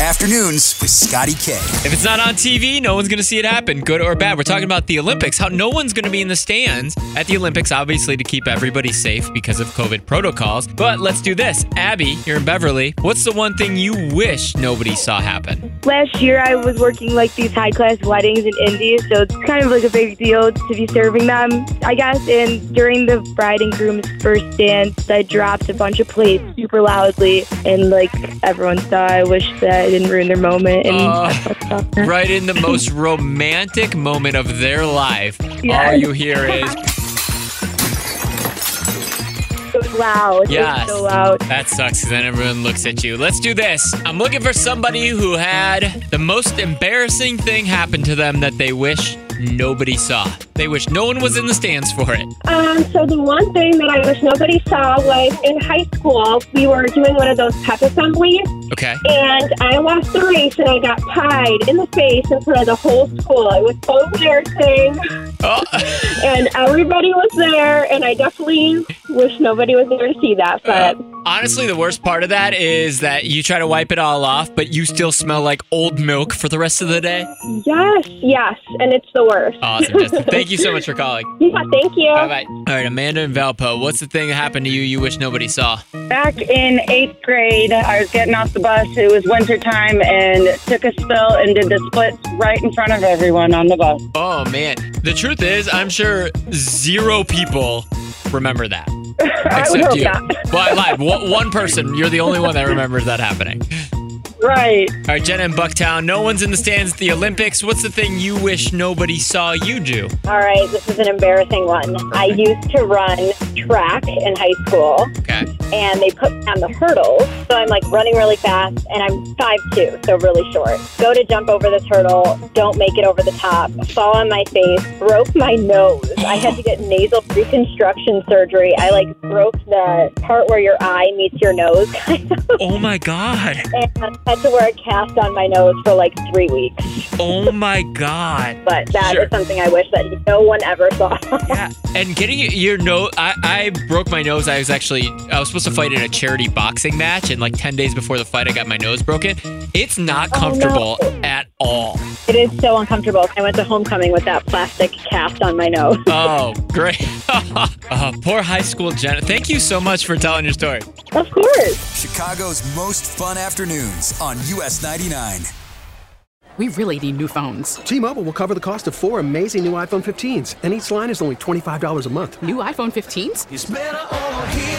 Afternoons with Scotty K. If it's not on TV, no one's going to see it happen, good or bad. We're talking about the Olympics, how no one's going to be in the stands at the Olympics, obviously to keep everybody safe because of COVID protocols. But let's do this. Abby, you're in Beverly. What's the one thing you wish nobody saw happen? Last year, I was working like these high class weddings in India, so it's kind of like a big deal to be serving them, I guess. And during the bride and groom's first dance, I dropped a bunch of plates super loudly, and like everyone saw. I wish that I didn't ruin their moment. And Uh, right in the most romantic moment of their life, all you hear is, loud. yes. So loud. That sucks because then everyone looks at you. Let's do this. I'm looking for somebody who had the most embarrassing thing happen to them that they wish nobody saw. They wish no one was in the stands for it. Um, so the one thing that I wish nobody saw was in high school, we were doing one of those pep assemblies, Okay. and I lost the race and I got pied in the face in front of the whole school. It was so embarrassing, Oh, and everybody was there, and I definitely wish nobody was there to see that. But honestly, the worst part of that is that you try to wipe it all off, but you still smell like old milk for the rest of the day. yes, yes, and it's the worst. Awesome, Justin. Thank you so much for calling. Yeah, thank you. Bye bye. All right, Amanda and Valpo, what's the thing that happened to you you wish nobody saw? Back in eighth grade, I was getting off the bus. It was winter time and took a spill and did the splits right in front of everyone on the bus. Oh man, the truth is, I'm sure zero people remember that. Except you. not. Well, I lied. One one person. You're the only one that remembers that happening. Right. All right, Jenna in Bucktown. No one's in the stands at the Olympics. What's the thing you wish nobody saw you do? All right, this is an embarrassing one. I used to run track in high school, Okay. And they put me on the hurdles. So I'm like running really fast, and I'm 5'2", so really short. Go to jump over this hurdle, don't make it over the top, fall on my face, broke my nose. I had to get nasal reconstruction surgery. I like broke the part where your eye meets your nose, kind of, Oh my god. and had to wear a cast on my nose for like three weeks. Oh my god. But that is Sure. something I wish that no one ever saw. Yeah. And getting your nose, I, I broke my nose. I was actually, I was supposed to fight in a charity boxing match, and like 10 days before the fight, I got my nose broken. It's not Oh, no. comfortable at all. It is so uncomfortable. I went to homecoming with that plastic cast on my nose. Oh, great. oh, poor high school Jenna. Thank you so much for telling your story. Of course. Chicago's most fun afternoons on US 99. We really need new phones. T-Mobile will cover the cost of four amazing new iPhone 15s, and each line is only $25 a month. New iPhone 15s?